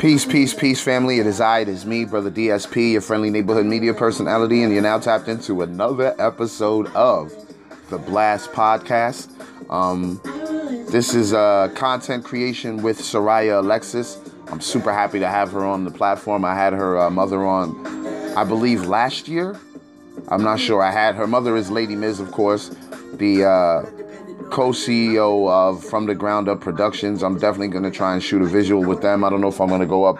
Peace, peace, peace, family. It is I, it is me, Brother DSP, your friendly neighborhood media personality, and you're now tapped into another episode of the Blast Podcast. Um, this is uh, content creation with Soraya Alexis. I'm super happy to have her on the platform. I had her uh, mother on, I believe, last year. I'm not sure. I had her mother is Lady Miz, of course, the uh, co-CEO of From the Ground Up Productions. I'm definitely going to try and shoot a visual with them. I don't know if I'm going to go up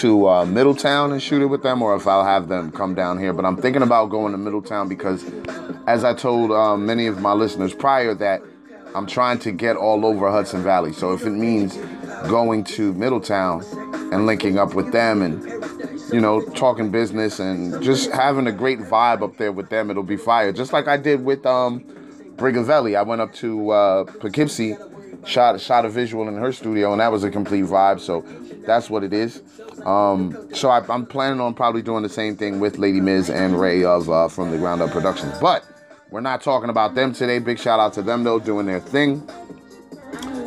to uh, Middletown and shoot it with them or if I'll have them come down here. But I'm thinking about going to Middletown because, as I told um, many of my listeners prior, that I'm trying to get all over Hudson Valley. So if it means going to Middletown and linking up with them and you know talking business and just having a great vibe up there with them, it'll be fire. Just like I did with um Brigavelli. I went up to uh, Poughkeepsie, shot shot a visual in her studio, and that was a complete vibe. So that's what it is. Um, so I, am planning on probably doing the same thing with Lady Miz and Ray of uh, from the Ground Up Productions. But we're not talking about them today. Big shout out to them though, doing their thing.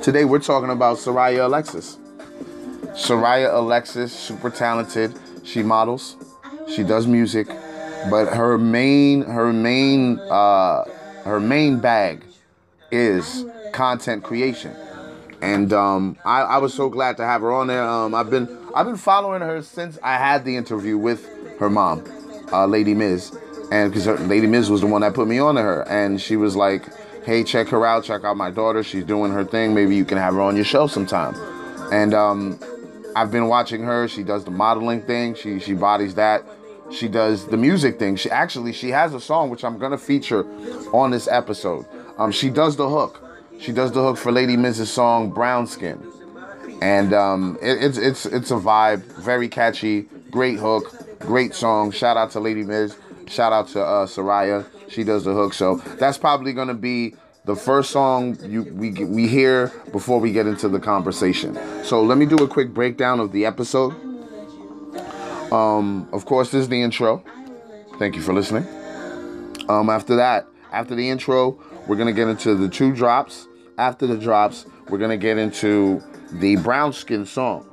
Today we're talking about Soraya Alexis. Soraya Alexis, super talented. She models, she does music, but her main her main uh, her main bag is content creation. And um, I, I, was so glad to have her on there. Um, I've been I've been following her since I had the interview with her mom, uh, Lady Miz, and because Lady Miz was the one that put me on to her, and she was like, "Hey, check her out. Check out my daughter. She's doing her thing. Maybe you can have her on your show sometime." And um, I've been watching her. She does the modeling thing. She she bodies that. She does the music thing. She actually she has a song which I'm gonna feature on this episode. Um, she does the hook. She does the hook for Lady Miz's song Brown Skin, and um, it, it's it's it's a vibe. Very catchy. Great hook. Great song. Shout out to Lady Miz. Shout out to uh, Soraya. She does the hook. So that's probably gonna be the first song you we we hear before we get into the conversation. So let me do a quick breakdown of the episode. Um, of course, this is the intro. Thank you for listening. Um, after that, after the intro, we're gonna get into the two drops. After the drops, we're gonna get into the brown skin song.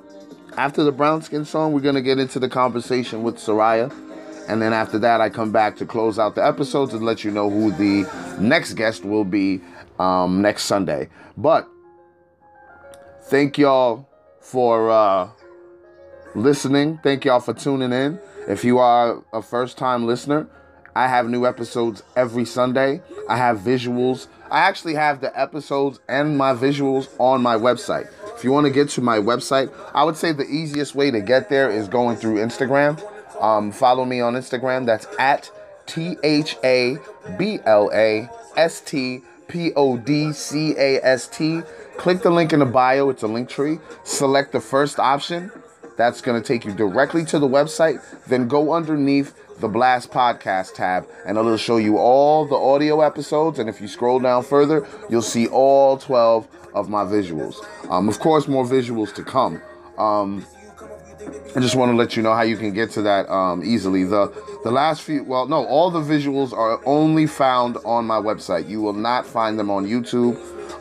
After the brown skin song, we're gonna get into the conversation with Soraya. And then after that, I come back to close out the episodes and let you know who the next guest will be um, next Sunday. But thank y'all for uh, listening. Thank y'all for tuning in. If you are a first time listener, I have new episodes every Sunday. I have visuals. I actually have the episodes and my visuals on my website. If you want to get to my website, I would say the easiest way to get there is going through Instagram. Um, follow me on Instagram. That's at T H A B L A S T P O D C A S T. Click the link in the bio, it's a link tree. Select the first option that's going to take you directly to the website. Then go underneath the Blast Podcast tab and it'll show you all the audio episodes. And if you scroll down further, you'll see all 12 of my visuals. Um, of course, more visuals to come. Um, I just want to let you know how you can get to that um, easily. The the last few, well, no, all the visuals are only found on my website. You will not find them on YouTube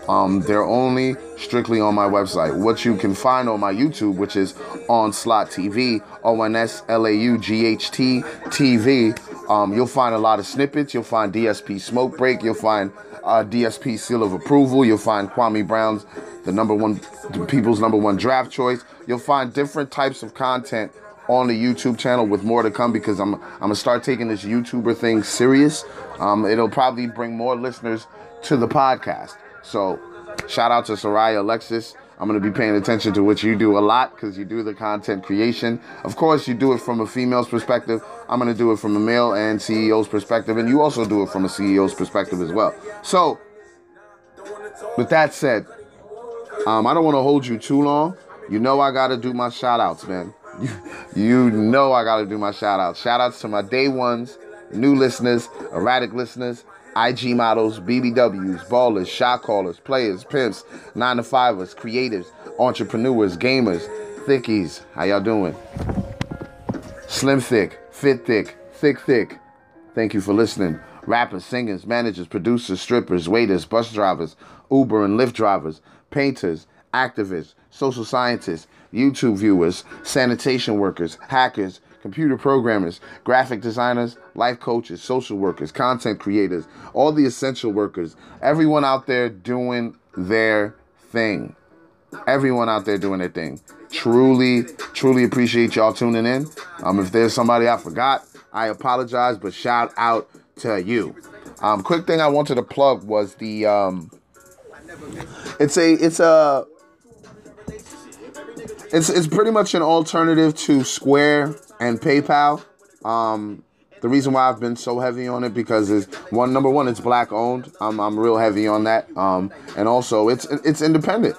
um, they're only strictly on my website. What you can find on my YouTube, which is Onslaught TV, O N S L A U G H T TV, um, you'll find a lot of snippets. You'll find DSP Smoke Break. You'll find uh, DSP Seal of Approval. You'll find Kwame Brown's the number one, the people's number one draft choice. You'll find different types of content on the YouTube channel with more to come because I'm I'm gonna start taking this YouTuber thing serious. Um, it'll probably bring more listeners to the podcast. So, shout out to Soraya Alexis. I'm going to be paying attention to what you do a lot because you do the content creation. Of course, you do it from a female's perspective. I'm going to do it from a male and CEO's perspective, and you also do it from a CEO's perspective as well. So, with that said, um, I don't want to hold you too long. You know I got to do my shout outs, man. You, you know I got to do my shout outs. Shout outs to my day ones, new listeners, erratic listeners, IG models, BBWs, ballers, shot callers, players, pimps, 9 to 5ers, creatives, entrepreneurs, gamers, thickies. How y'all doing? Slim thick, fit thick, thick thick. Thank you for listening. Rappers, singers, managers, producers, strippers, waiters, bus drivers, Uber and Lyft drivers, painters, activists, social scientists, YouTube viewers, sanitation workers, hackers, computer programmers, graphic designers, life coaches, social workers, content creators, all the essential workers, everyone out there doing their thing. Everyone out there doing their thing. Truly, truly appreciate y'all tuning in. Um, if there's somebody I forgot, I apologize, but shout out to you. Um, quick thing I wanted to plug was the um, it's a it's a it's it's pretty much an alternative to Square and PayPal. Um, the reason why I've been so heavy on it because is one number one, it's black owned. I'm I'm real heavy on that. Um, and also it's it's independent,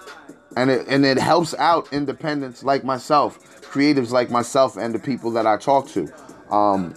and it and it helps out independents like myself, creatives like myself, and the people that I talk to. Um,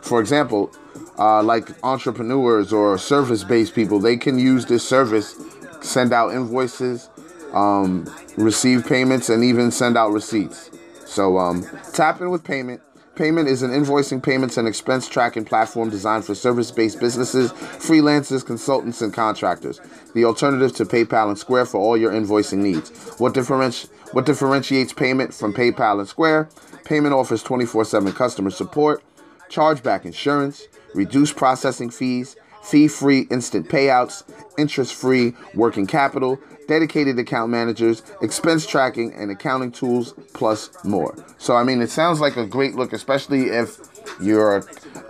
for example, uh, like entrepreneurs or service-based people, they can use this service, send out invoices, um, receive payments, and even send out receipts. So um, tap in with payment. Payment is an invoicing, payments, and expense tracking platform designed for service based businesses, freelancers, consultants, and contractors. The alternative to PayPal and Square for all your invoicing needs. What, differenti- what differentiates payment from PayPal and Square? Payment offers 24 7 customer support, chargeback insurance, reduced processing fees, fee free instant payouts, interest free working capital, dedicated account managers, expense tracking, and accounting tools, plus more. So, I mean, it sounds like a great look, especially if you're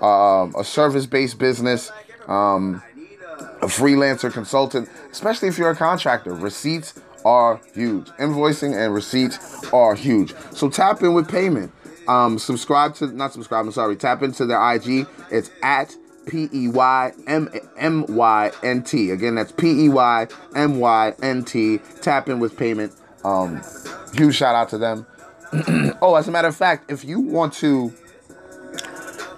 um, a service based business, um, a freelancer consultant, especially if you're a contractor. Receipts are huge. Invoicing and receipts are huge. So, tap in with payment. Um, subscribe to, not subscribe, I'm sorry, tap into their IG. It's at P E Y M M Y N T. Again, that's P E Y M Y N T. Tap in with payment. Um, huge shout out to them. oh, as a matter of fact, if you want to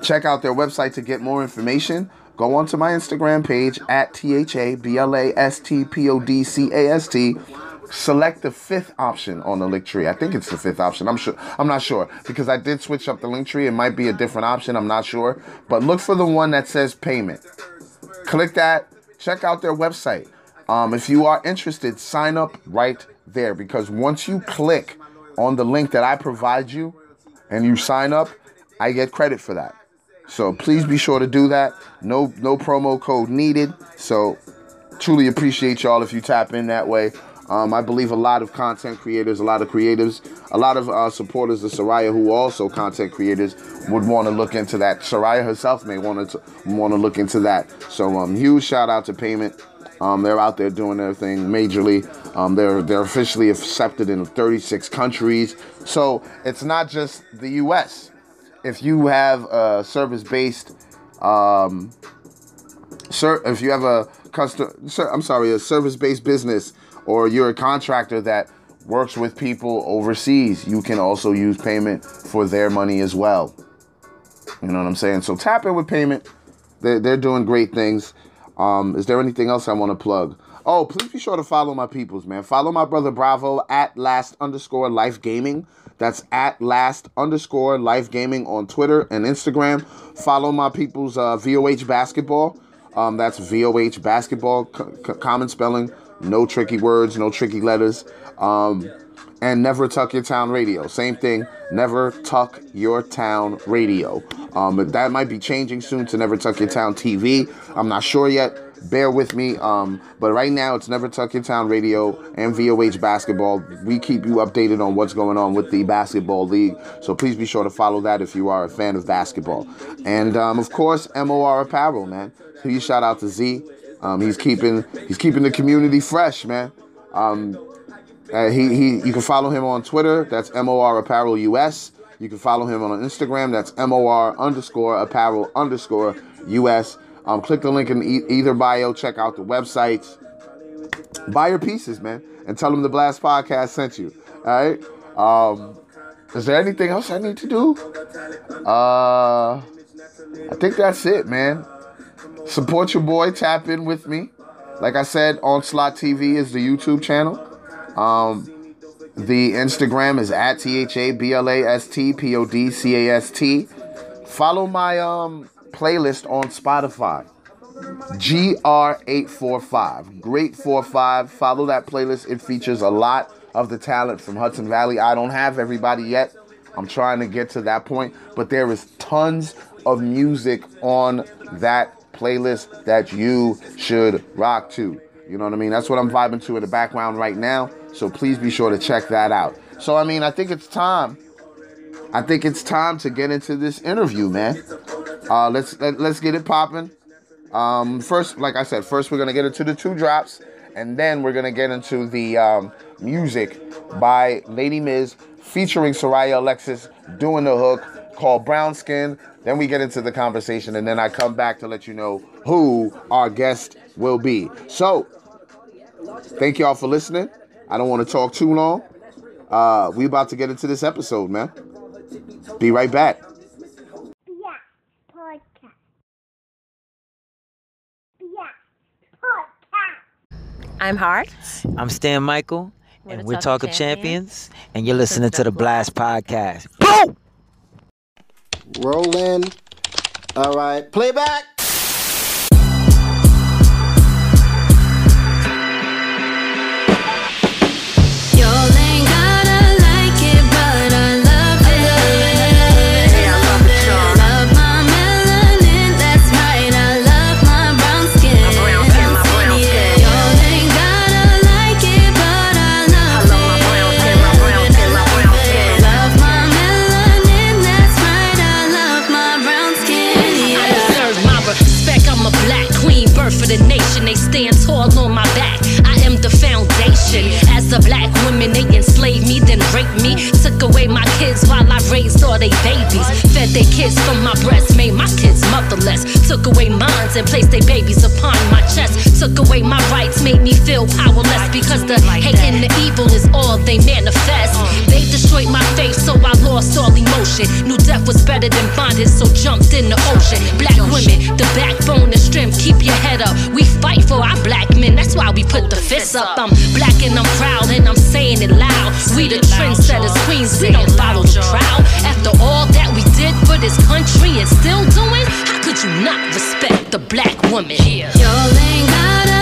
check out their website to get more information, go onto my Instagram page at T H A B L A S T P O D C A S T select the fifth option on the link tree. I think it's the fifth option. I'm sure. I'm not sure because I did switch up the link tree. It might be a different option. I'm not sure. But look for the one that says payment. Click that. Check out their website. Um, if you are interested, sign up right there because once you click on the link that I provide you and you sign up, I get credit for that. So please be sure to do that. No no promo code needed. So truly appreciate y'all if you tap in that way. Um, I believe a lot of content creators, a lot of creatives, a lot of uh, supporters of Soraya who also content creators would want to look into that. Soraya herself may want to want to look into that. So um, huge shout out to Payment. Um, they're out there doing their thing majorly. Um, they're they're officially accepted in 36 countries. So it's not just the U.S. If you have a service-based, um, sir, if you have a custom, sir, I'm sorry, a service-based business or you're a contractor that works with people overseas, you can also use payment for their money as well. You know what I'm saying? So tap in with payment. They're, they're doing great things. Um, is there anything else I want to plug? Oh, please be sure to follow my peoples, man. Follow my brother Bravo at last underscore life gaming. That's at last underscore life gaming on Twitter and Instagram. Follow my people's uh, VOH basketball. Um, that's VOH basketball, c- common spelling no tricky words, no tricky letters. Um, and Never Tuck Your Town Radio. Same thing, Never Tuck Your Town Radio. Um, that might be changing soon to Never Tuck Your Town TV. I'm not sure yet. Bear with me. Um, but right now it's Never Tuck Your Town Radio and VOH Basketball. We keep you updated on what's going on with the basketball league. So please be sure to follow that if you are a fan of basketball. And um, of course, MOR Apparel, man. Huge shout out to Z. Um, he's keeping he's keeping the community fresh, man. Um, he he you can follow him on Twitter. That's MOR Apparel US. You can follow him on Instagram. That's MOR underscore Apparel underscore US. Um, click the link in e- either bio. Check out the website. Buy your pieces, man, and tell them the Blast Podcast sent you. All right. Um, is there anything else I need to do? Uh, I think that's it, man. Support your boy. Tap in with me. Like I said, Onslaught TV is the YouTube channel. Um, the Instagram is at T H A B L A S T P O D C A S T. Follow my um playlist on Spotify. GR845. Great 45. Follow that playlist. It features a lot of the talent from Hudson Valley. I don't have everybody yet. I'm trying to get to that point, but there is tons of music on that playlist that you should rock to. You know what I mean? That's what I'm vibing to in the background right now. So please be sure to check that out. So I mean, I think it's time. I think it's time to get into this interview, man. Uh, let's let, us let us get it popping. Um, first, like I said, first we're gonna get into the two drops, and then we're gonna get into the um, music by Lady Miz featuring Soraya Alexis doing the hook called Brown Skin. Then we get into the conversation, and then I come back to let you know who our guest will be. So, thank y'all for listening. I don't want to talk too long. Uh, we about to get into this episode, man. Be right back. I'm Hart. I'm Stan Michael, we're and we're Talk of Champions. Champions, and you're listening to the Blast Podcast. Boom! Rolling. All right, playback. From my breast, made my kids motherless. Took away minds and placed their babies upon my chest. Took away my rights, made me feel powerless. Because the hate and the evil is all they manifest. They destroyed my faith, so I lost all emotion. Knew death was better than bondage, so jumped in the ocean. Black women, the backbone and strength, keep your head up. We fight for our black men, that's why we put the fists up. I'm black and I'm proud, and I'm saying it loud. We the trendsetters, queens, we don't follow the crowd. After all that we did for this country and still doing, could you not respect the black woman? Yeah. Y'all ain't gotta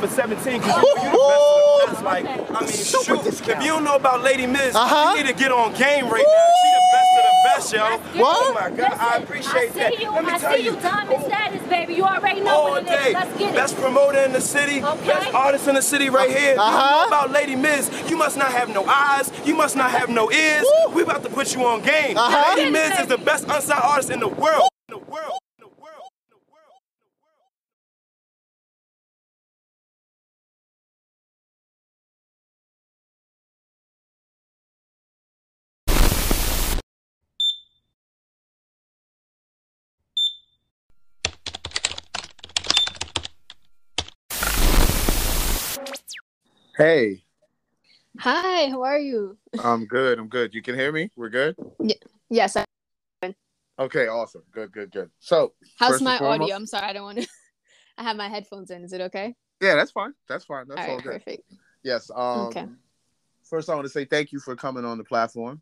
gonna give it to you for 17 because you, you're the best is like, I mean, Super shoot, discount. if you don't know about Lady Miz, Uh-huh. you need to get on game right now. She the best of the best, yo. What? Oh my God, I appreciate I see that. you. Let me I tell see you, diamond status, baby. You already know all what it day. is. Let's get it. Best promoter in the city, Okay. best artist in the city right here. You Uh-huh. know about Lady Miz. You must not have no eyes. You must not have no ears. Woo. We about to put you on game. Uh-huh. Lady Miz is the best unsigned artist in the world. In the world. In the world. In the world. Hey, Hi, how are you? I'm good. I'm good. You can hear me? We're good? Yes. I, Okay, awesome. Good, good, good. So, how's my foremost- audio? I'm sorry, I don't want to. I have my headphones in. Is it okay? yeah, that's fine. That's fine. That's all all right, good. perfect. Yes. Um, Okay. First, I want to say thank you for coming on the platform.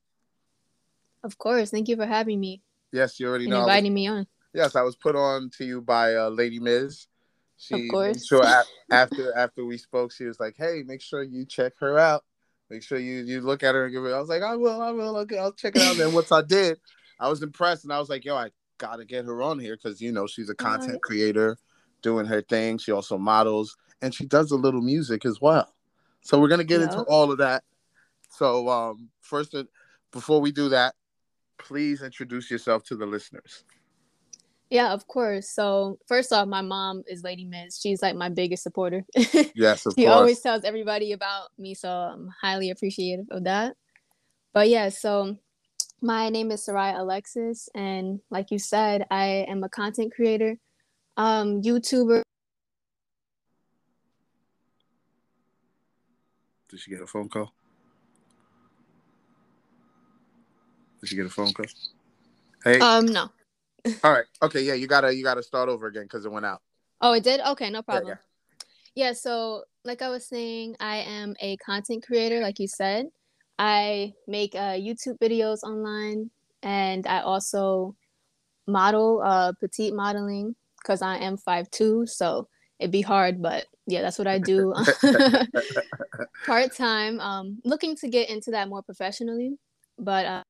Of course. Thank you for having me Yes, you already know. I was- inviting me on. yes, I was put on to you by uh, Lady Miz. She Of course. Sure. after after we spoke, she was like, "Hey, make sure you check her out. Make sure you you look at her and give her." I was like, "I will. I will. Okay, I'll check it out." And once I did, I was impressed, and I was like, "Yo, I gotta get her on here because you know she's a content Alright. creator, doing her thing. She also models, and she does a little music as well. So we're gonna get into all of that. So um, first, before we do that, please introduce yourself to the listeners. Yeah, of course. So first off, my mom is Lady Miz. She's like my biggest supporter. Yes, of she course. always tells everybody about me, so I'm highly appreciative of that. But yeah, so my name is Soraya Alexis, and like you said, I am a content creator, um, YouTuber. Did she get a phone call? Did she get a phone call? Hey, Um, no. All right, okay, yeah, you gotta you gotta start over again because it went out. Oh, it did? Okay, no problem. yeah. Yeah, so like I was saying, I am a content creator, like you said. I make uh, YouTube videos online and I also model, uh, petite modeling, because I am 5'2, so it'd be hard, but yeah, that's what I do part time. Um, looking to get into that more professionally, but uh,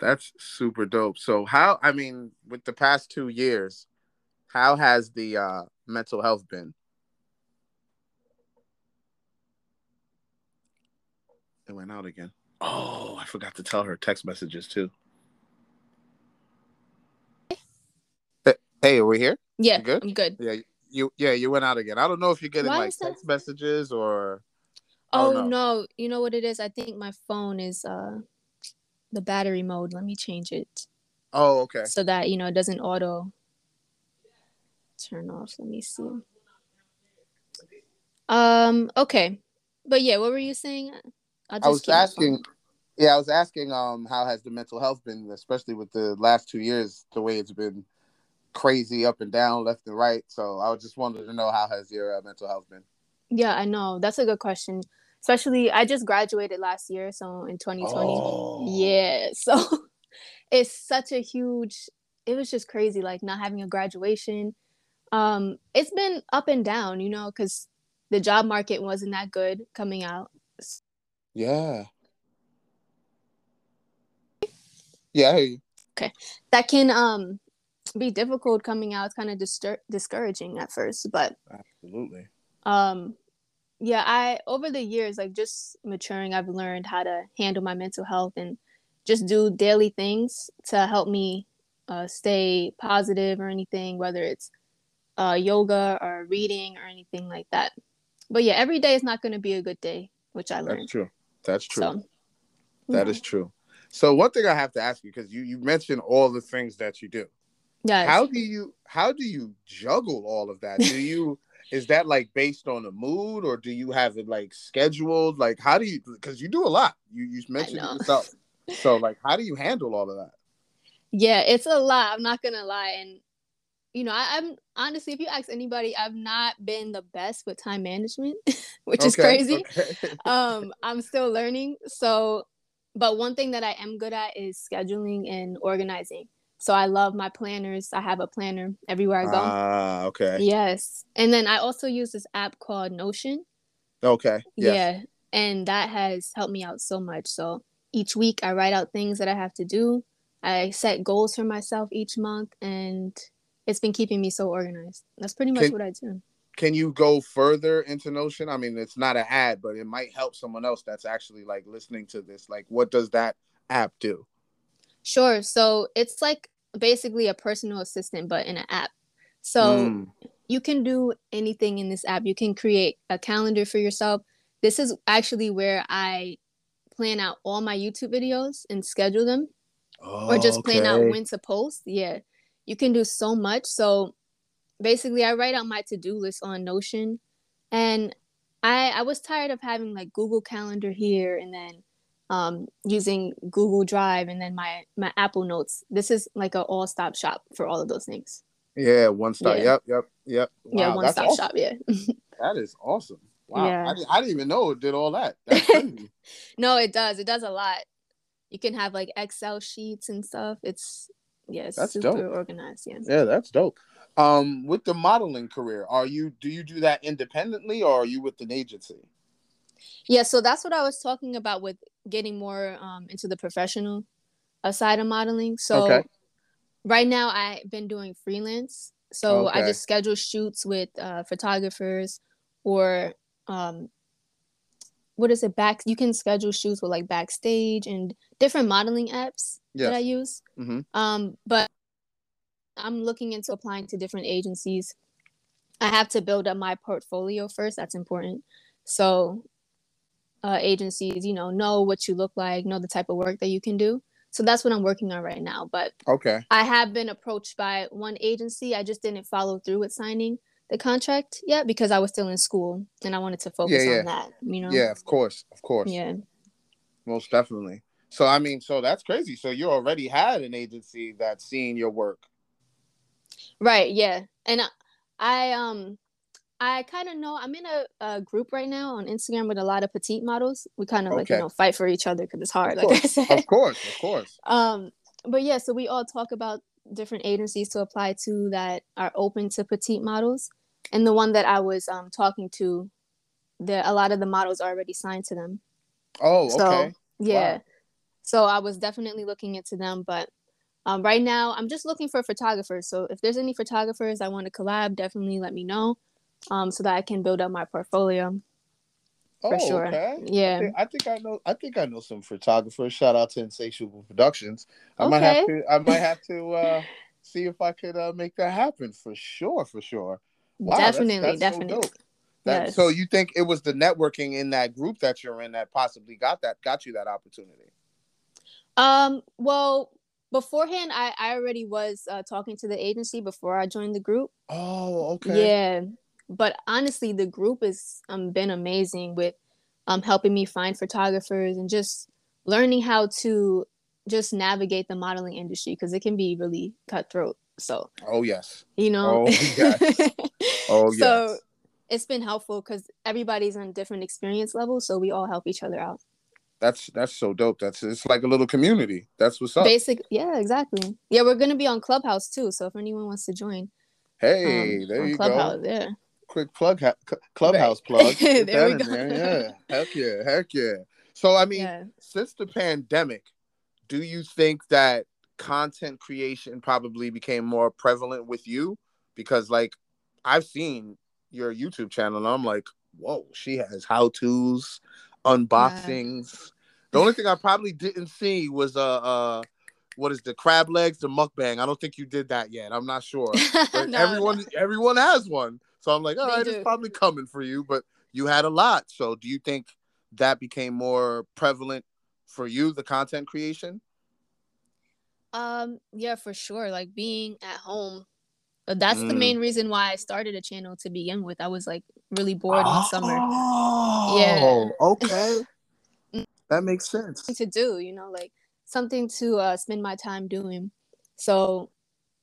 That's super dope. So how I mean, with the past two years, how has the uh mental health been? It went out again. Oh, I forgot to tell her text messages too. Hey, Hey, are we here? yeah, You good? I'm good. Yeah, you yeah, you went out again. I don't know if you're getting Why like is that? text messages or Oh no, you know what it is? I think my phone is uh the battery mode. Let me change it. Oh, okay. so that you know it doesn't auto turn off let me see um okay but yeah what were you saying I'll I was keep my phone. asking yeah, I was asking um how has the mental health been, especially with the last two years, the way it's been crazy up and down, left and right. So I just wanted to know how has your uh, mental health been? yeah i know that's a good question especially i just graduated last year so in 2020 Oh. yeah so it's such a huge it was just crazy like not having a graduation um it's been up and down you know because the job market wasn't that good coming out Yeah. Yeah, Okay. that can um be difficult coming out. It's kind of distur- discouraging at first, but Absolutely. um yeah, I over the years like just maturing, I've learned how to handle my mental health and just do daily things to help me uh, stay positive or anything, whether it's uh, yoga or reading or anything like that. But yeah, every day is not going to be a good day, which I That's learned. true. That's true. So That is true. So one thing I have to ask you because you you mentioned all the things that you do. yeah. How do you how do you juggle all of that? Do you is that like based on a mood or do you have it like scheduled? Like how do you because you do a lot. You you mentioned it yourself. So like how do you handle all of that? Yeah, it's a lot. I'm not gonna lie, and you know, I, I'm honestly, if you ask anybody, I've not been the best with time management, which is crazy. okay. um, I'm still learning. So, but one thing that I am good at is scheduling and organizing. So I love my planners. I have a planner everywhere I go. Ah, okay. Yes. And then I also use this app called Notion. Okay. Yes. Yeah. And that has helped me out so much. So each week I write out things that I have to do. I set goals for myself each month and it's been keeping me so organized. That's pretty much Can- what I do. Can you go further into Notion? I mean, it's not an ad, but it might help someone else that's actually like listening to this. Like, what does that app do? Sure. So it's like basically a personal assistant, but in an app. So Mm. you can do anything in this app. You can create a calendar for yourself. This is actually where I plan out all my YouTube videos and schedule them, or just plan out when to post. Yeah. You can do so much. So basically, I write out my to do list on Notion. And I, I was tired of having like Google Calendar here and then um, using Google Drive and then my my Apple Notes. This is like an all stop shop for all of those things. Yeah, one stop. Yeah. Yep, yep, yep. yeah, one stop awesome. shop. Yeah. That is awesome. Wow, Yeah. I, didn't, I didn't even know it did all that. That's no, it does. It does a lot. You can have like Excel sheets and stuff. It's yeah, it's That's super dope. organized. Yeah. yeah, that's dope. Um, with the modeling career, are you do you do that independently or are you with an agency? Yeah, so that's what I was talking about with getting more um, into the professional uh, side of modeling. So Okay. right now I've been doing freelance. So I just schedule shoots with uh, photographers or um, what is it back? You can schedule shoots with like backstage and different modeling apps that I Yes. use. Mhm. Um, but I'm looking into applying to different agencies. I have to build up my portfolio first. That's important. So uh, agencies, you know, know what you look like, know the type of work that you can do. So that's what I'm working on right now. But Okay. I have been approached by one agency. I just didn't follow through with signing the contract yet because I was still in school and I wanted to focus Yeah, yeah. on that. You know. Yeah, of course, of course. Yeah. Most definitely. So I mean, so that's crazy. So you already had an agency that's seeing your work. Right. Yeah. And I, I um I kind of know I'm in a, a group right now on Instagram with a lot of petite models. We kind of like you know fight for each other because it's hard, Of like I course, said. of course, of course. Um, but yeah, so we all talk about different agencies to apply to that are open to petite models, and the one that I was um talking to, the a lot of the models are already signed to them. Oh, So okay. yeah, Wow. so I was definitely looking into them, but um, right now I'm just looking for photographers. So if there's any photographers I want to collab, definitely let me know, um, so that I can build up my portfolio for oh, sure. okay. Yeah. I think, I think I know. I think I know some photographers. Shout out to Insatiable Productions. I might have Okay. to. I might have to uh, see if I could uh, make that happen for sure. For sure. Wow, definitely, that's so definitely. dope. That, Yes. So you think it was the networking in that group that you're in that possibly got that got you that opportunity? Um, well, beforehand, I, I already was uh, talking to the agency before I joined the group. Oh, okay. Yeah, but honestly, the group has um, been amazing with um, helping me find photographers and just learning how to just navigate the modeling industry because it can be really cutthroat. So, Oh yes. you know, Oh, yes. Oh yes so it's been helpful because everybody's on different experience levels, so we all help each other out. That's that's so dope. That's it's like a little community. That's what's up. Basic, yeah, exactly. Yeah, we're gonna be on Clubhouse too, so if anyone wants to join, hey, um, there you Clubhouse, go. yeah. Quick plug, clubhouse plug. There we go. there. Yeah, heck yeah, heck yeah. So I mean, Yeah. since the pandemic, do you think that content creation probably became more prevalent with you? Because like I've seen your YouTube channel, and I'm like, whoa, she has how tos, unboxings. The only thing I probably didn't see was uh uh what is the crab legs, the mukbang. I don't think you did that yet. I'm not sure. No, everyone no. everyone has one. So I'm like, all They right, do. it's probably coming for you, but you had a lot. So do you think that became more prevalent for you, the content creation? Um, yeah, for sure. Like being at home. uh, That's the Mm. main reason why I started a channel to begin with. I was like really bored one summer. Oh, okay. That makes sense. to do, you know, like something to uh, spend my time doing. So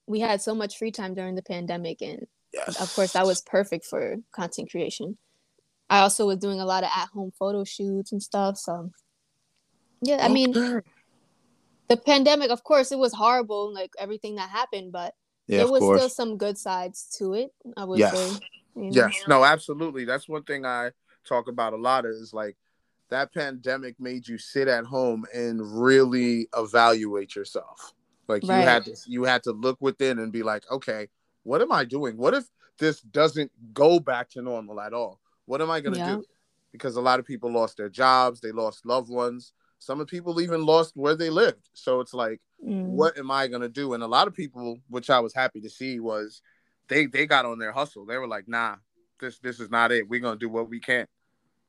we had so much free time during the pandemic, and Yes. of course, that was perfect for content creation. I also was doing a lot of at home photo shoots and stuff. So, yeah, I mean, The pandemic, of course, it was horrible, like everything that happened, but Yeah, there was course. still some good sides to it. I would Yes. say. you know? Yes, no, absolutely. That's one thing I talk about a lot is like that pandemic made you sit at home and really evaluate yourself. Like you had to you had to look within and be like, okay, what am I doing? What if this doesn't go back to normal at all? What am I gonna Yeah. do? Because a lot of people lost their jobs, they lost loved ones. Some of people even lost where they lived. So it's like, Mm. what am I gonna do? And a lot of people, which I was happy to see, was they they got on their hustle. They were like, nah, this this is not it. We're gonna do what we can.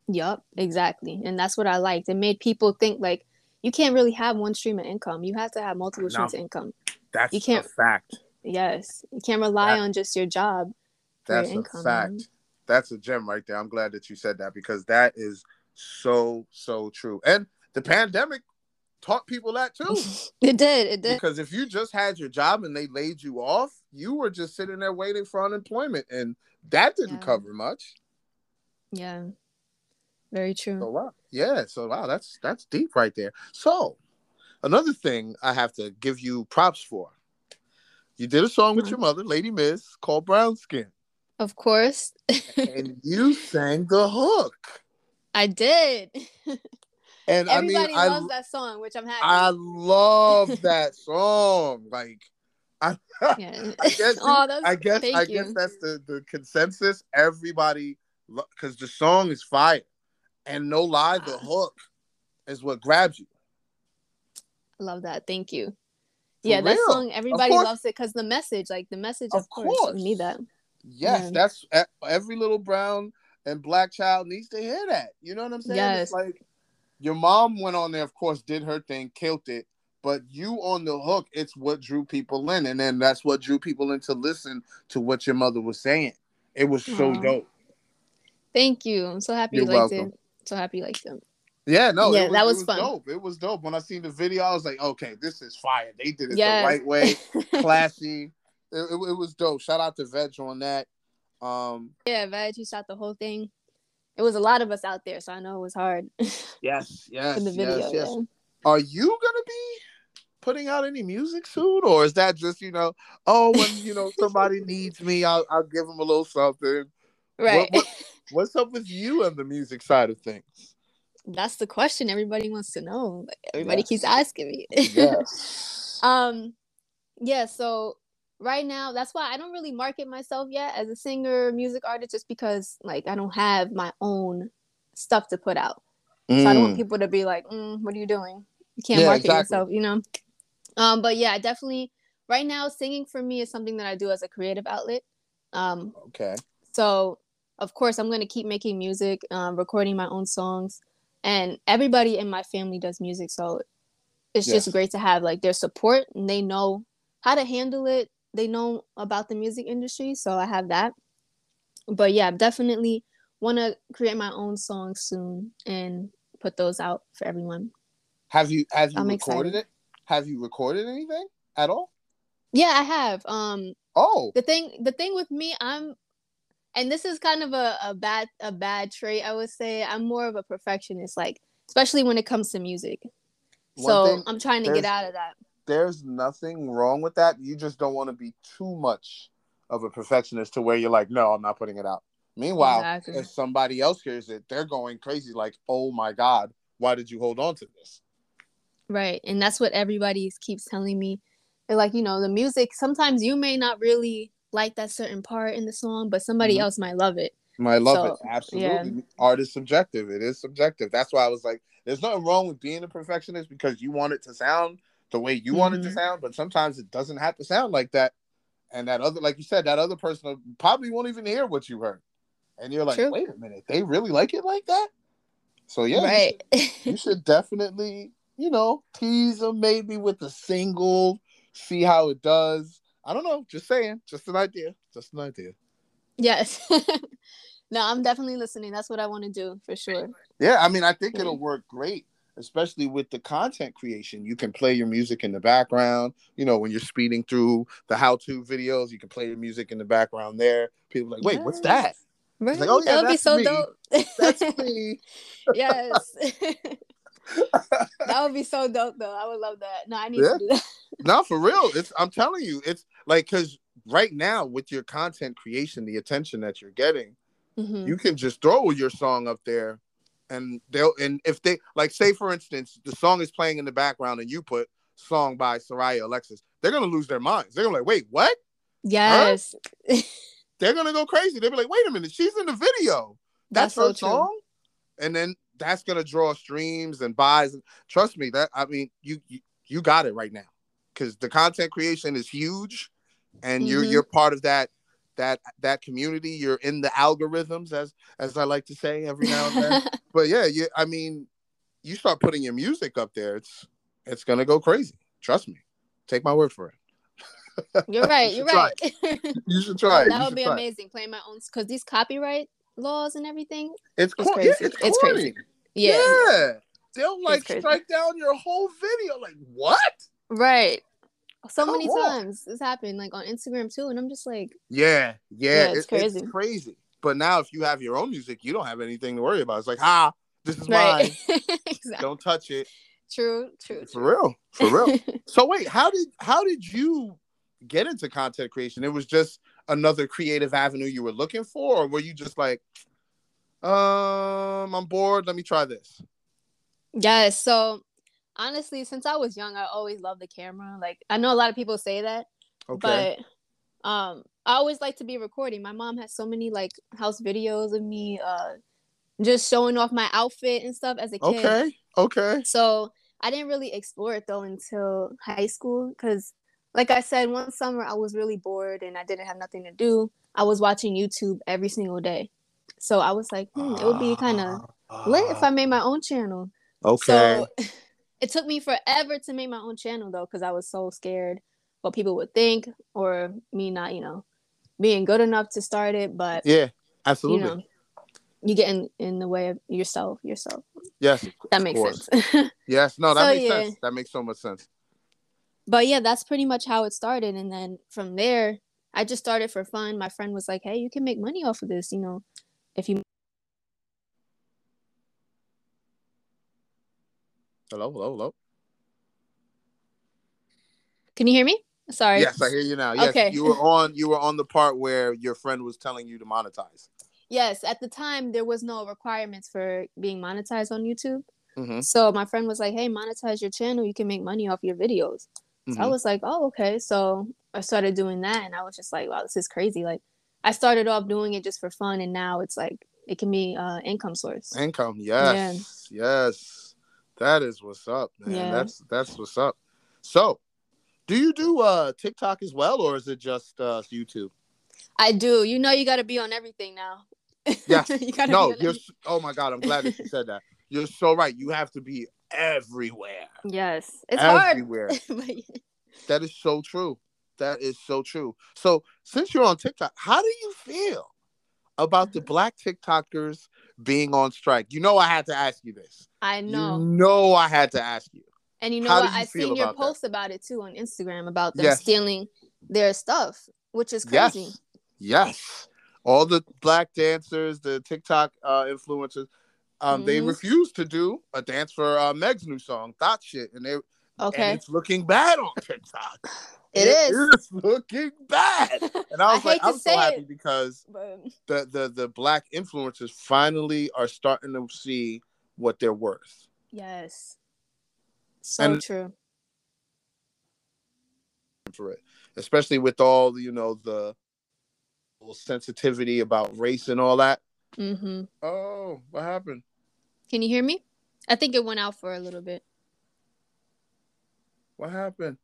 Yup, exactly. And that's what I liked. It made people think like you can't really have one stream of income. You have to have multiple streams No. of income. That's You can't- a fact. Yes. You can't rely That- on just your job That's your a fact. That's a gem right there. I'm glad that you said that because that is so so true. And the pandemic taught people that too. It did. It did. because if you just had your job and they laid you off, you were just sitting there waiting for unemployment, and that didn't Yeah. cover much. Yeah. Very true. So wow, yeah. So wow, that's that's deep right there. So another thing I have to give you props for. You did a song with mm-hmm. your mother, Lady Miz, called Brown Skin, Of course. and you sang the hook. I did. And Everybody I mean, loves I that song, which I'm happy. I love that song. Like, I, yeah. I guess, oh, that's, I guess, I you. guess that's the the consensus. Everybody, because the song is fire, and no lie, the ah. hook is what grabs you. I love that. Thank you. For yeah, that song everybody loves it because the message, like the message, Of of, course, course. need that. Yes, Yeah. that's every little brown and black child needs to hear that. You know what I'm saying? Yes. It's like your mom went on there, of course, did her thing, killed it. But you on the hook, it's what drew people in, and then that's what drew people in to listen to what your mother was saying. It was so dope. Thank you. I'm so happy You're you liked welcome. it. So happy you liked it. Yeah, no, Yeah, was, that it was fun. dope. It was dope. When I seen the video, I was like, okay, this is fire. They did it Yes. the right way, classy. It, it, it was dope. Shout out to Veg on that. Um, yeah, Veg, you shot the whole thing. It was a lot of us out there, so I know it was hard yes, yes, in the video. yes, yes. yeah. Are you gonna be putting out any music soon, or is that just you know, oh, when you know somebody needs me, I'll I'll give them a little something. Right. what- What's up with you and the music side of things? That's the question everybody wants to know. Everybody Yes. keeps asking me. Yes. um yeah so right now that's why i don't really market myself yet as a singer music artist just because like i don't have my own stuff to put out so i don't want people to be like mm, what are you doing you can't Yeah, market exactly. yourself you know um but yeah I definitely right now singing for me is something that i do as a creative outlet um okay. so of course i'm going to keep making music um, recording my own songs and everybody in my family does music so it's Yes. just great to have like their support and they know how to handle it they know about the music industry so i have that but yeah definitely want to create my own song soon and put those out for everyone Have you have you I'm recorded excited. it? Have you recorded anything at all? yeah i have um Oh, the thing the thing with me i'm and this is kind of a, a bad a bad trait i would say i'm more of a perfectionist like especially when it comes to music One so thing- i'm trying to get out of that there's nothing wrong with that. You just don't want to be too much of a perfectionist to where you're like, no, I'm not putting it out. Meanwhile, Exactly. if somebody else hears it, they're going crazy, like, oh my God, why did you hold on to this? right and that's what everybody keeps telling me they're like you know the music sometimes you may not really like that certain part in the song but somebody Mhm. else might love it I love So, it. Absolutely. Art is subjective. It is subjective. That's why I was like, there's nothing wrong with being a perfectionist because you want it to sound the way you want it to Mhm. sound, but sometimes it doesn't have to sound like that. And that other, like you said, that other person probably won't even hear what you heard. And you're like, True. wait a minute, they really like it like that? So yeah, you right you should definitely, you know, tease them maybe with a single, see how it does. I don't know, just saying, just an idea, just an idea. yes no i'm definitely listening that's what i want to do for sure Yeah, I mean, I think it'll work great, especially with the content creation. You can play your music in the background. You know, when you're speeding through the how-to videos, you can play your music in the background there. People are like, wait, what's that? right like, oh, yeah, that would be so me. dope That's me. yes that would be so dope, though. I would love that. No, I need Yeah. to do that. no, for real. It's I'm telling you, it's like because right now with your content creation, the attention that you're getting, Mhm. you can just throw your song up there, and they'll and if they like say for instance the song is playing in the background and you put song by Soraya Alexis, they're gonna lose their minds. They're gonna be like, wait, what? Yes, They're gonna go crazy. They'll be like, wait a minute, she's in the video. That's, That's so her true. song. And then that's gonna draw streams and buys. Trust me, that I mean, you you, you got it right now. Cause the content creation is huge and you're Mhm. you're part of that that that community. You're in the algorithms, as as I like to say every now and then. but yeah, you I mean, you start putting your music up there, it's it's gonna go crazy. Trust me. Take my word for it. you're right. You You're right. You should try it. that would be try amazing. Playing my own because these copyright laws and everything. It's, It's cor- crazy. Yeah, it's, crazy. Yeah, Yeah. They'll like strike down your whole video. Like, what? right. So Come many on. times this happened, like on Instagram too, and I'm just like, Yeah, yeah, Yeah, it's it- crazy. It's crazy. But now, if you have your own music, you don't have anything to worry about. It's like, ha, this is right. mine. exactly. Don't touch it. True. True. For real, for real. so wait, how did how did you get into content creation? It was just another creative avenue you were looking for, or were you just like, um, I'm bored. Let me try this. Yes. So honestly, since I was young, I always loved the camera. Like I know a lot of people say that, Okay. but um, I always like to be recording. My mom has so many like house videos of me, uh, just showing off my outfit and stuff as a kid. okay. Okay. So I didn't really explore it though until high school because, like I said, one summer I was really bored and I didn't have nothing to do. I was watching YouTube every single day. So I was like, hmm, it would be kind of lit if I made my own channel. Ah, Okay. So it took me forever to make my own channel though, because I was so scared what people would think or me not, you know, being good enough to start it. But yeah. you Absolutely. know, you get in, in the way of yourself, yourself. yes. That makes course. sense. Yes. No, that So, makes yeah. sense. That makes so much sense. But yeah, that's pretty much how it started. And then from there, I just started for fun. My friend was like, "Hey, you can make money off of this, you know, if you." Hello. Hello. Hello. Can you hear me? Sorry. Yes, I hear you now. Yes, Okay. you were on. You were on the part where your friend was telling you to monetize. Yes, at the time there was no requirements for being monetized on YouTube. Mhm. So my friend was like, "Hey, monetize your channel. You can make money off your videos." So I was like, "Oh, okay." So I started doing that, and I was just like, "Wow, this is crazy!" Like, I started off doing it just for fun, and now it's like it can be uh income source. Income. Yes. Yes. That is what's up, man. Yeah. That's that's what's up. So, do you do uh TikTok as well, or is it just uh YouTube? I do. You know, you got to be on everything now. Yes. you gotta no, be on you're. every- s- Oh my God, I'm glad that you said that. You're so right. You have to be everywhere. Yes, it's everywhere. hard. That is so true. That is so true. So, since you're on TikTok, how do you feel about the black TikTokers being on strike? You know, I had to ask you this. I know. You know, I had to ask you. And you know How what? you I feel seen your about that? about it too on Instagram about them Yes. stealing their stuff, which is crazy. Yes. Yes. All the black dancers, the TikTok uh, influencers, um, they Mhm. refused to do a dance for uh, Meg's new song, Thot Shit. And they Okay. and it's looking bad on TikTok. It is. is looking bad. And I I was like, I'm so happy it. because But the, the the black influencers finally are starting to see what they're worth. yes. So And- true. for it, especially with all the, you know the sensitivity about race and all that. hmm Oh, what happened? Can you hear me? I think it went out for a little bit. What happened?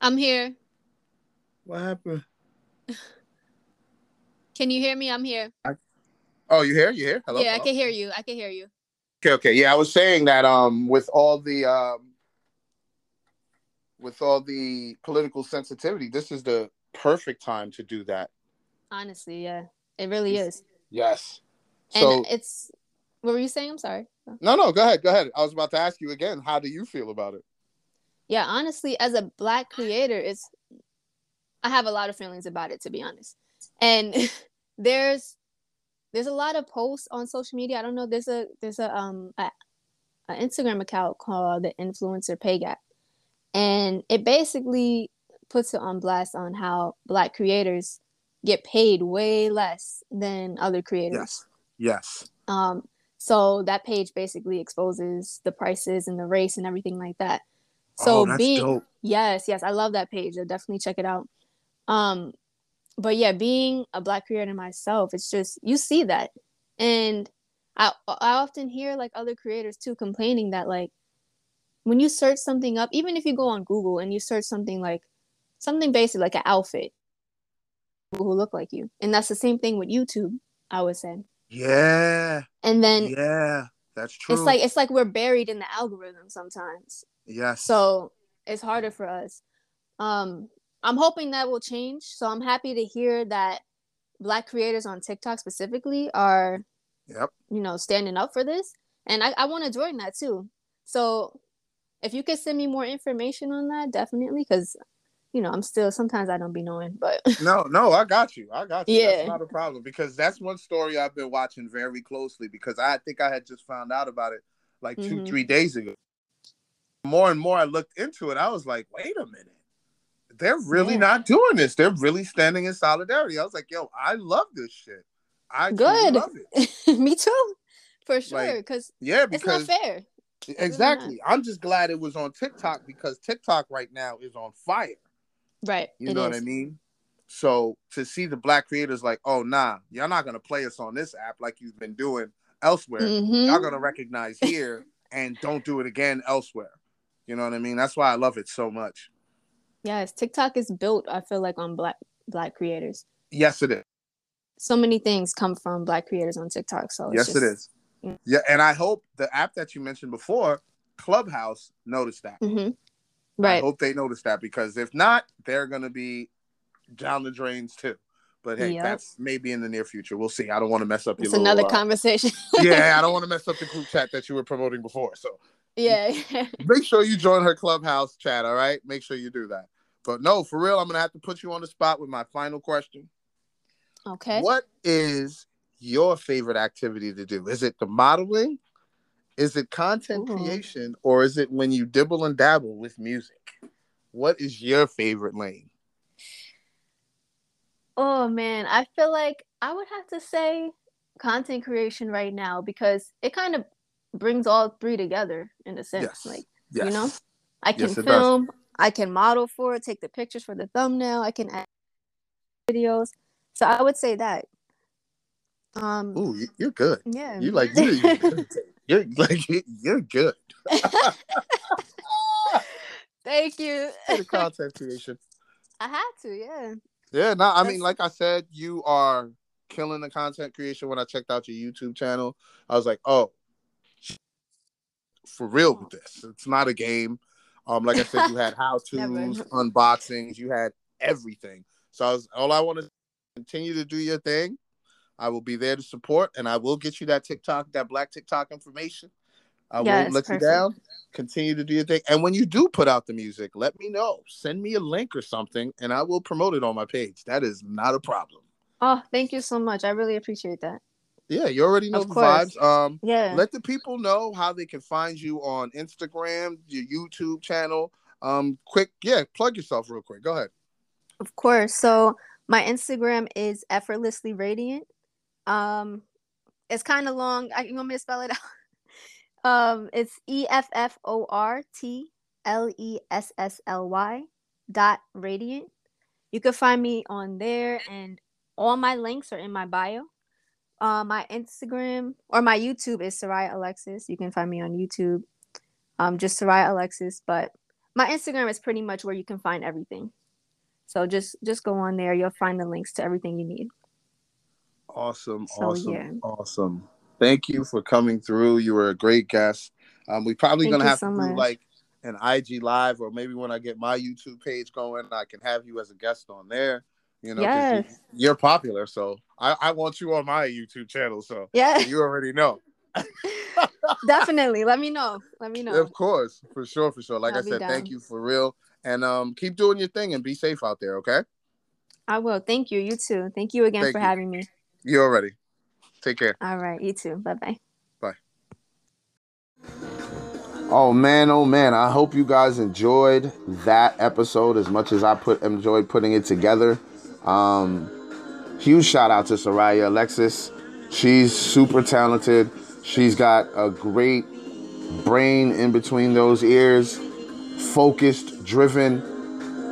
I'm here. What happened? Can you hear me? I'm here. Oh, you here? You here? Hello. yeah, I can hear you. I can hear you. Okay, okay. Yeah, I was saying that um with all the um with all the political sensitivity, this is the perfect time to do that. Honestly, yeah, it really is. Yes. And So it's. What were you saying? I'm sorry. no, no, go ahead, go ahead. I was about to ask you again. How do you feel about it? yeah honestly as a black creator it's i have a lot of feelings about it to be honest and there's there's a lot of posts on social media i don't know there's a there's a um a, an Instagram account called the Influencer Pay Gap, and it basically puts it on blast on how Black creators get paid way less than other creators. Yes. Yes. Um, so that page basically exposes the prices and the race and everything like that. So oh, that's being dope. yes, yes, I love that page. I'll definitely check it out. Um, but yeah, being a black creator myself, it's just you see that, and I I often hear like other creators too complaining that like when you search something up, even if you go on Google and you search something like something basic like an outfit, who look like you, and that's the same thing with YouTube. I would say. Yeah. And then yeah, that's true. it's like it's like we're buried in the algorithm sometimes. yes. So it's harder for us. Um, I'm hoping that will change. So I'm happy to hear that black creators on TikTok specifically are, Yep. you know, standing up for this. And I, I want to join that too. So if you could send me more information on that, definitely, because you know, I'm still sometimes I don't be knowing, but No, no, I got you. I got you. Yeah. That's not a problem because that's one story I've been watching very closely because I think I had just found out about it like 2 Mhm. three days ago. More and more I looked into it, I was like, wait a minute. They're really Yeah. not doing this. They're really standing in solidarity. I was like, yo, I love this shit. I Good. love it. me too, for sure. Like, Because Yeah, it's not because fair. exactly. I'm just glad it was on TikTok because TikTok right now is on fire. Right. You it know what I mean? So to see the black creators like, oh nah, you're not gonna play us on this app like you've been doing elsewhere. Mhm. Y'all gonna recognize here and don't do it again elsewhere. You know what I mean? That's why I love it so much. Yes, TikTok is built. I feel like on black black creators. Yes, it is. So many things come from black creators on TikTok. So it's yes, just, it is. Mm. Yeah, and I hope the app that you mentioned before, Clubhouse, noticed that. Hmm I hope they notice that because if not, they're gonna be down the drains too. But hey, Yep. that's maybe in the near future. We'll see. I don't want to mess up your It's little, another uh, conversation. yeah, I don't want to mess up the group chat that you were promoting before. So yeah. make sure you join her clubhouse chat. All right, make sure you do that. But no, for real, I'm gonna have to put you on the spot with my final question. okay. What is your favorite activity to do? Is it the modeling? Is it content Ooh. creation, or is it when you dibble and dabble with music? What is your favorite lane? Oh man, I feel like I would have to say content creation right now because it kind of brings all three together in a sense. Yes. Like Yes. you know, I can Yes, it does. film, I can model for it, take the pictures for the thumbnail, I can add videos. So I would say that. Um, Ooh, you- you're good. yeah. You like you, you're like you- you're good. Thank you. For the content creation. I had to, yeah. Yeah, no, I mean, like I said, you are killing the content creation. When I checked out your YouTube channel, I was like, oh, for real with this. It's not a game. Um, like I said, you had how tos, unboxings, you had everything. So I was all I want to continue to do your thing. I will be there to support, and I will get you that TikTok, that black TikTok information. I Yes, won't let perfect. you down. Continue to do your thing, and when you do put out the music, let me know. Send me a link or something, and I will promote it on my page. That is not a problem. Oh, thank you so much. I really appreciate that. Yeah, you already know Of the course. vibes. Um, Yeah. let the people know how they can find you on Instagram, your YouTube channel. Um, quick, yeah, plug yourself real quick. Go ahead. Of course. So my Instagram is effortlessly radiant. Um, it's kind of long. I, you want me to spell it out? um, it's E F F O R T L E S S L Y dot radiant. You can find me on there, and all my links are in my bio. Uh, my Instagram or my YouTube is Soraya Alexis. You can find me on YouTube. Um, just Soraya Alexis, but my Instagram is pretty much where you can find everything. So just just go on there. You'll find the links to everything you need. Awesome, So, awesome, yeah. awesome. Thank you for coming through. You were a great guest. Um, we probably Thank gonna have so to do much. like an IG live, or maybe when I get my YouTube page going, I can have you as a guest on there. You know, Yes. you, are popular, so I, I want you on my YouTube channel. So Yeah, you already know. definitely. Let me know. Let me know. Of course, for sure, for sure. Like I'll I said, thank you for real, and um, keep doing your thing and be safe out there. Okay, I will. Thank you. You too. Thank you again Thank for you. having me. You already. Take care. All right. You too. Bye bye. Bye. Oh man, oh man! I hope you guys enjoyed that episode as much as I put enjoyed putting it together. Um, huge shout out to Soraya Alexis. She's super talented. She's got a great brain in between those ears, focused, driven,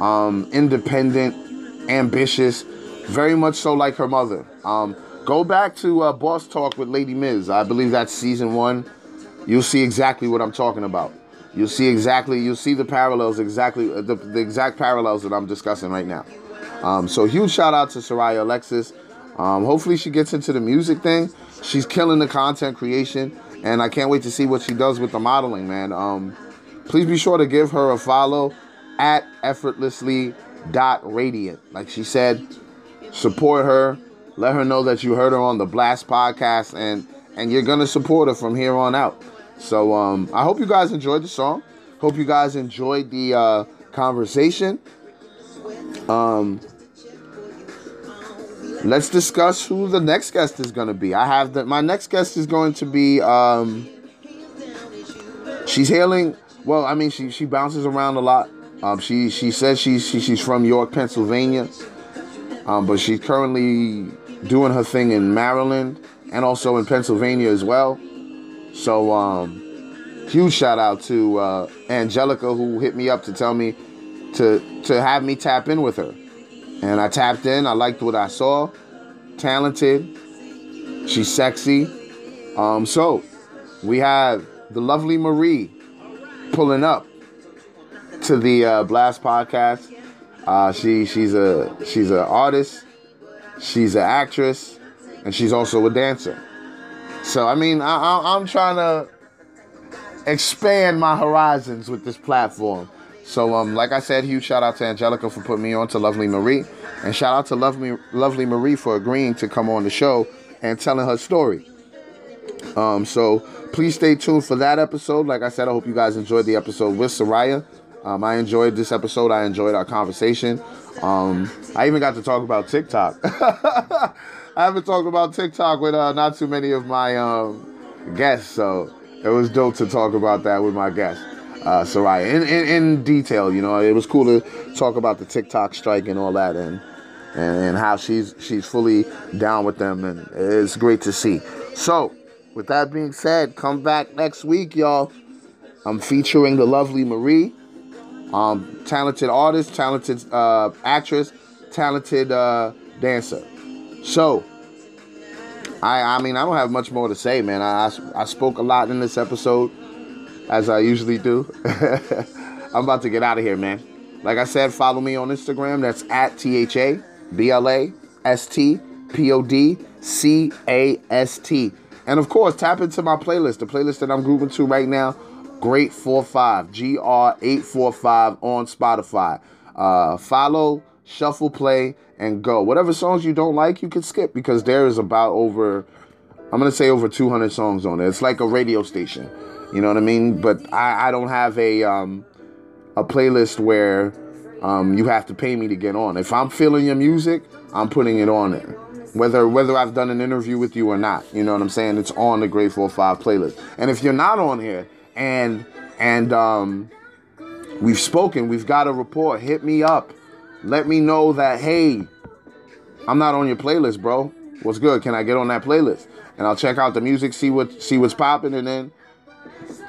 um, independent, ambitious, very much so like her mother. Um, go back to uh, Boss Talk with Lady Miz. I believe that's season one. You'll see exactly what I'm talking about. You'll see exactly, you'll see the parallels, exactly uh, the, the exact parallels that I'm discussing right now. Um, so huge shout out to Soraya Alexis. Um, hopefully she gets into the music thing. She's killing the content creation, and I can't wait to see what she does with the modeling, man. Um, please be sure to give her a follow at effortlessly dot radiant. Like she said, support her. Let her know that you heard her on the Blast podcast, and and you're gonna support her from here on out. So um, I hope you guys enjoyed the song. Hope you guys enjoyed the uh, conversation. Um, let's discuss who the next guest is going to be. I have that. My next guest is going to be. Um, she's hailing. Well, I mean, she she bounces around a lot. Um, she she says she's she, she's from York, Pennsylvania, um, but she's currently doing her thing in Maryland and also in Pennsylvania as well. So, um, huge shout out to uh, Angelica who hit me up to tell me to to have me tap in with her. And I tapped in. I liked what I saw. Talented. She's sexy. Um, so we have the lovely Marie pulling up to the uh, Blast podcast. Uh, she she's a she's an artist. She's an actress, and she's also a dancer. So I mean, I, I'm trying to expand my horizons with this platform. So, um, like I said, huge shout out to Angelica for putting me on to Lovely Marie, and shout out to Lovely Lovely Marie for agreeing to come on the show and telling her story. Um, so please stay tuned for that episode. Like I said, I hope you guys enjoyed the episode with Soraya. Um, I enjoyed this episode. I enjoyed our conversation. Um, I even got to talk about TikTok. I haven't talked about TikTok with uh, not too many of my um, guests, so it was dope to talk about that with my guests uh, in, in, in detail. You know, it was cool to talk about the TikTok strike and all that, and and, and how she's she's fully down with them, and it's great to see. So, with that being said, come back next week, y'all. I'm featuring the lovely Marie, um, talented artist, talented uh, actress, talented uh, dancer. So, I I mean I don't have much more to say, man. I I, I spoke a lot in this episode as I usually do. I'm about to get out of here, man. Like I said, follow me on Instagram. That's at T H A B L A S T P O D C A S T. And of course, tap into my playlist, the playlist that I'm grooving to right now. Great 45, G R 845 on Spotify. Uh, follow, shuffle, play, and go. Whatever songs you don't like, you can skip because there is about over, I'm going to say over 200 songs on it. It's like a radio station. You know what I mean? But I, I don't have a um, a playlist where um, you have to pay me to get on. If I'm feeling your music, I'm putting it on there. Whether whether I've done an interview with you or not, you know what I'm saying? It's on the Great 45 playlist. And if you're not on here and and um, we've spoken, we've got a report, hit me up. Let me know that hey, I'm not on your playlist, bro. What's good? Can I get on that playlist? And I'll check out the music, see what see what's popping, and then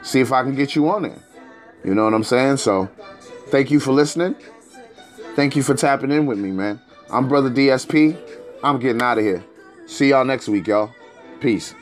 see if I can get you on there. You know what I'm saying? So, thank you for listening. Thank you for tapping in with me, man. I'm Brother DSP. I'm getting out of here. See y'all next week, y'all. Peace.